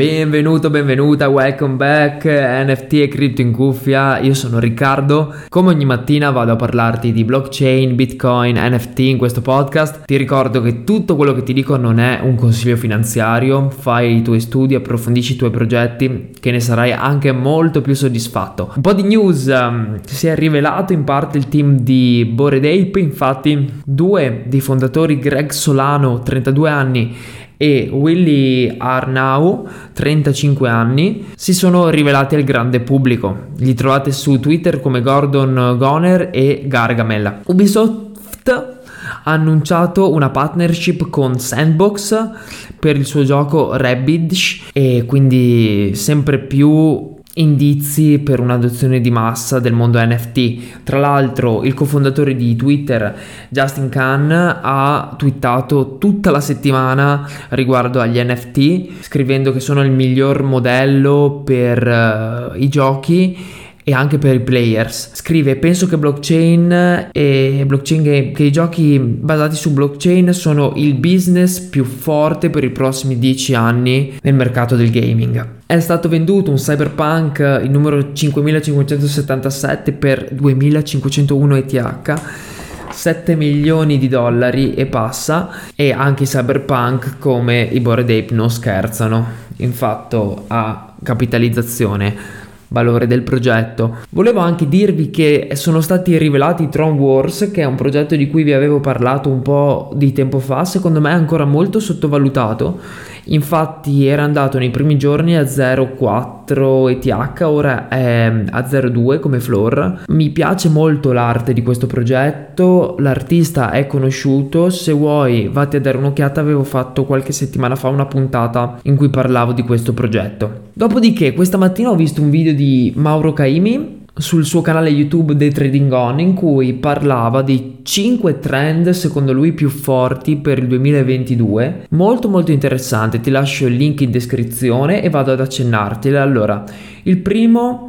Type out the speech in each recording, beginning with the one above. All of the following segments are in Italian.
Benvenuto, benvenuta, welcome back, NFT e cripto in cuffia, io sono Riccardo, come ogni mattina vado a parlarti di blockchain, bitcoin, NFT in questo podcast, ti ricordo che tutto quello che ti dico non è un consiglio finanziario, fai i tuoi studi, approfondisci i tuoi progetti, che ne sarai anche molto più soddisfatto. Un po' di news, um, si è rivelato in parte il team di Bored Ape, infatti due dei fondatori, Greg Solano, 32 anni, e Willy Arnau, 35 anni, si sono rivelati al grande pubblico. Li trovate su Twitter come Gordon Goner e Gargamel. Ubisoft ha annunciato una partnership con Sandbox per il suo gioco Rabbids e quindi sempre più indizi per un'adozione di massa del mondo NFT. Tra l'altro, il cofondatore di Twitter, Justin Khan, ha twittato tutta la settimana riguardo agli NFT, scrivendo che sono il miglior modello per uh, i giochi e anche per i players. Scrive: Penso che blockchain e blockchain game, che i giochi basati su blockchain sono il business più forte per i prossimi 10 anni nel mercato del gaming. È stato venduto un Cyberpunk il numero 5577 per 2501 ETH. 7 milioni di dollari e passa e anche i cyberpunk come i Bored Ape non scherzano infatti a capitalizzazione valore del progetto. Volevo anche dirvi che sono stati rivelati Tron Wars, che è un progetto di cui vi avevo parlato un po' di tempo fa, secondo me è ancora molto sottovalutato. Infatti era andato nei primi giorni a 0,4 ETH, ora è a 0,2 come floor. Mi piace molto l'arte di questo progetto, l'artista è conosciuto, se vuoi vatti a dare un'occhiata, avevo fatto qualche settimana fa una puntata in cui parlavo di questo progetto. Dopodiché questa mattina ho visto un video di Mauro Caimi sul suo canale YouTube The Trading On in cui parlava di 5 trend secondo lui più forti per il 2022. Molto molto interessante, ti lascio il link in descrizione e vado ad accennarteli. Allora, il primo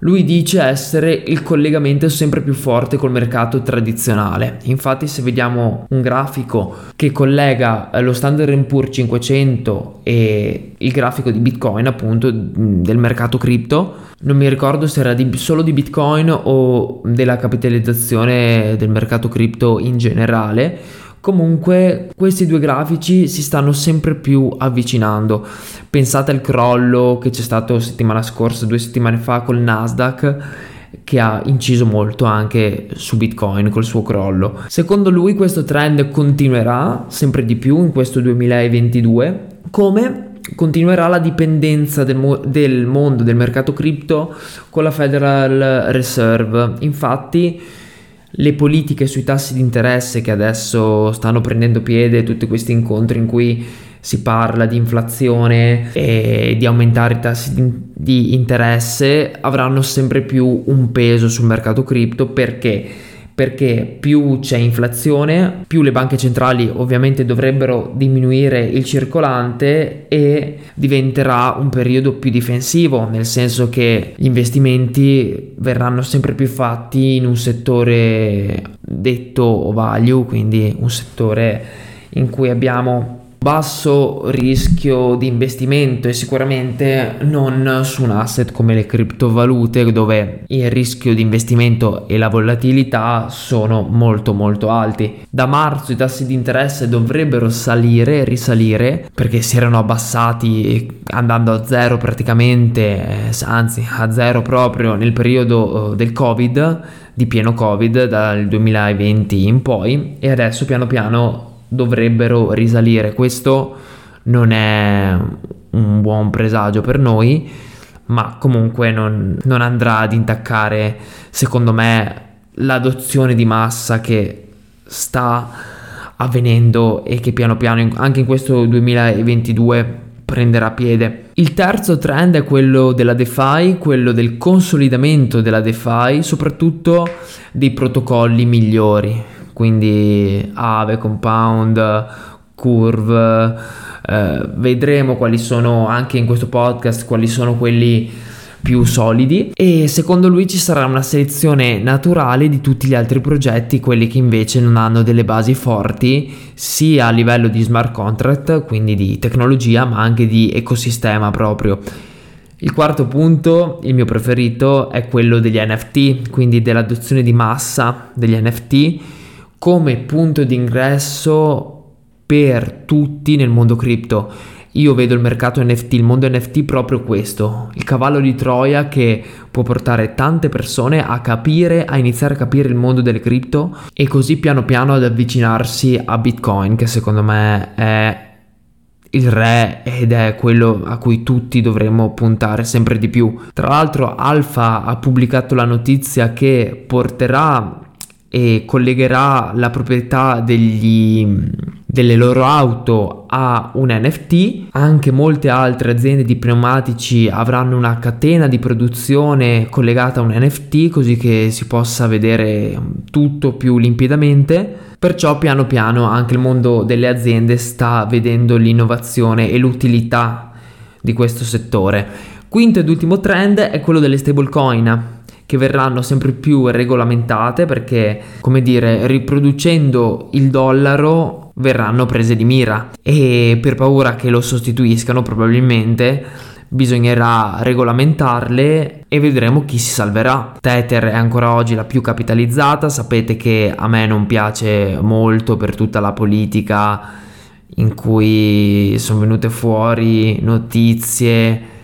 lui dice essere il collegamento sempre più forte col mercato tradizionale. Infatti, se vediamo un grafico che collega eh, lo Standard Poor's 500 e il grafico di Bitcoin, appunto, del mercato cripto, non mi ricordo se era di, solo di Bitcoin o della capitalizzazione del mercato cripto in generale Comunque questi due grafici si stanno sempre più avvicinando. Pensate al crollo che c'è stato settimana scorsa, due settimane fa col Nasdaq che ha inciso molto anche su Bitcoin col suo crollo. Secondo lui questo trend continuerà sempre di più in questo 2022, come continuerà la dipendenza del, mo- del mondo del mercato cripto con la Federal Reserve. Infatti le politiche sui tassi di interesse che adesso stanno prendendo piede, tutti questi incontri in cui si parla di inflazione e di aumentare i tassi di, interesse avranno sempre più un peso sul mercato cripto perché perché più c'è inflazione, più le banche centrali ovviamente dovrebbero diminuire il circolante e diventerà un periodo più difensivo, nel senso che gli investimenti verranno sempre più fatti in un settore detto value, quindi un settore in cui abbiamo basso rischio di investimento e sicuramente non su un asset come le criptovalute dove il rischio di investimento e la volatilità sono molto molto alti. Da marzo i tassi di interesse dovrebbero salire, risalire perché si erano abbassati andando a zero praticamente, anzi a zero proprio nel periodo eh, del Covid, di pieno Covid dal 2020 in poi e adesso piano piano dovrebbero risalire. Questo non è un buon presagio per noi, ma comunque non, non andrà ad intaccare, secondo me, l'adozione di massa che sta avvenendo e che piano piano anche in questo 2022 prenderà piede. Il terzo trend è quello della DeFi, quello del consolidamento della DeFi, soprattutto dei protocolli migliori quindi Ave, Compound, Curve, eh, vedremo quali sono anche in questo podcast, quali sono quelli più solidi e secondo lui ci sarà una selezione naturale di tutti gli altri progetti, quelli che invece non hanno delle basi forti sia a livello di smart contract, quindi di tecnologia, ma anche di ecosistema proprio. Il quarto punto, il mio preferito, è quello degli NFT, quindi dell'adozione di massa degli NFT come punto d'ingresso per tutti nel mondo cripto. Io vedo il mercato NFT, il mondo NFT proprio questo, il cavallo di Troia che può portare tante persone a capire, a iniziare a capire il mondo delle cripto e così piano piano ad avvicinarsi a Bitcoin che secondo me è il re ed è quello a cui tutti dovremmo puntare sempre di più. Tra l'altro Alfa ha pubblicato la notizia che porterà e collegherà la proprietà degli, delle loro auto a un NFT. Anche molte altre aziende di pneumatici avranno una catena di produzione collegata a un NFT così che si possa vedere tutto più limpidamente. Perciò piano piano anche il mondo delle aziende sta vedendo l'innovazione e l'utilità di questo settore. Quinto ed ultimo trend è quello delle stablecoin che verranno sempre più regolamentate perché, come dire, riproducendo il dollaro verranno prese di mira e per paura che lo sostituiscano probabilmente bisognerà regolamentarle e vedremo chi si salverà. Tether è ancora oggi la più capitalizzata, sapete che a me non piace molto per tutta la politica in cui sono venute fuori notizie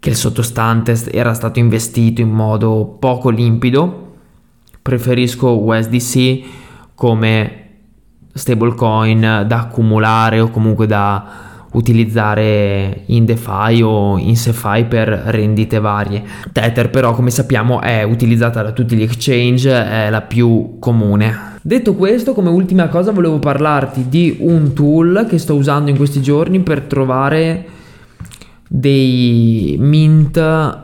che il sottostante era stato investito in modo poco limpido. Preferisco USDC come stablecoin da accumulare o comunque da utilizzare in DeFi o in SeFi per rendite varie. Tether però come sappiamo è utilizzata da tutti gli exchange, è la più comune. Detto questo, come ultima cosa volevo parlarti di un tool che sto usando in questi giorni per trovare dei mint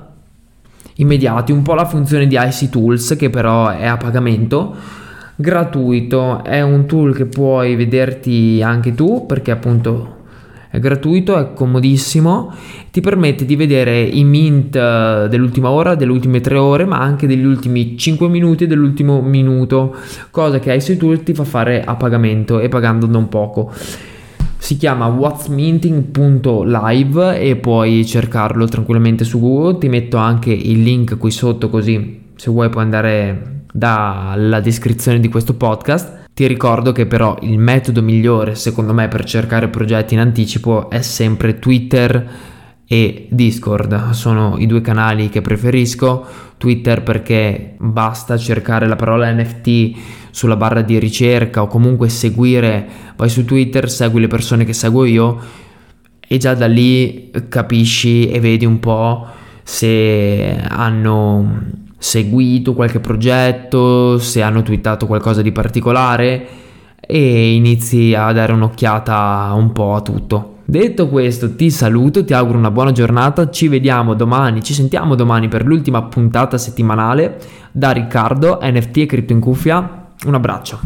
immediati, un po' la funzione di IC Tools che però è a pagamento gratuito, è un tool che puoi vederti anche tu perché appunto è gratuito, è comodissimo, ti permette di vedere i mint dell'ultima ora, delle ultime tre ore, ma anche degli ultimi 5 minuti e dell'ultimo minuto, cosa che IC Tools ti fa fare a pagamento e pagando non poco si chiama whatsminting.live e puoi cercarlo tranquillamente su Google. Ti metto anche il link qui sotto così se vuoi puoi andare dalla descrizione di questo podcast. Ti ricordo che però il metodo migliore secondo me per cercare progetti in anticipo è sempre Twitter e Discord sono i due canali che preferisco. Twitter perché basta cercare la parola NFT sulla barra di ricerca o comunque seguire, vai su Twitter, segui le persone che seguo io e già da lì capisci e vedi un po' se hanno seguito qualche progetto, se hanno twittato qualcosa di particolare e inizi a dare un'occhiata un po' a tutto. Detto questo, ti saluto, ti auguro una buona giornata, ci vediamo domani, ci sentiamo domani per l'ultima puntata settimanale da Riccardo, NFT e Crypto in cuffia. Un abbraccio.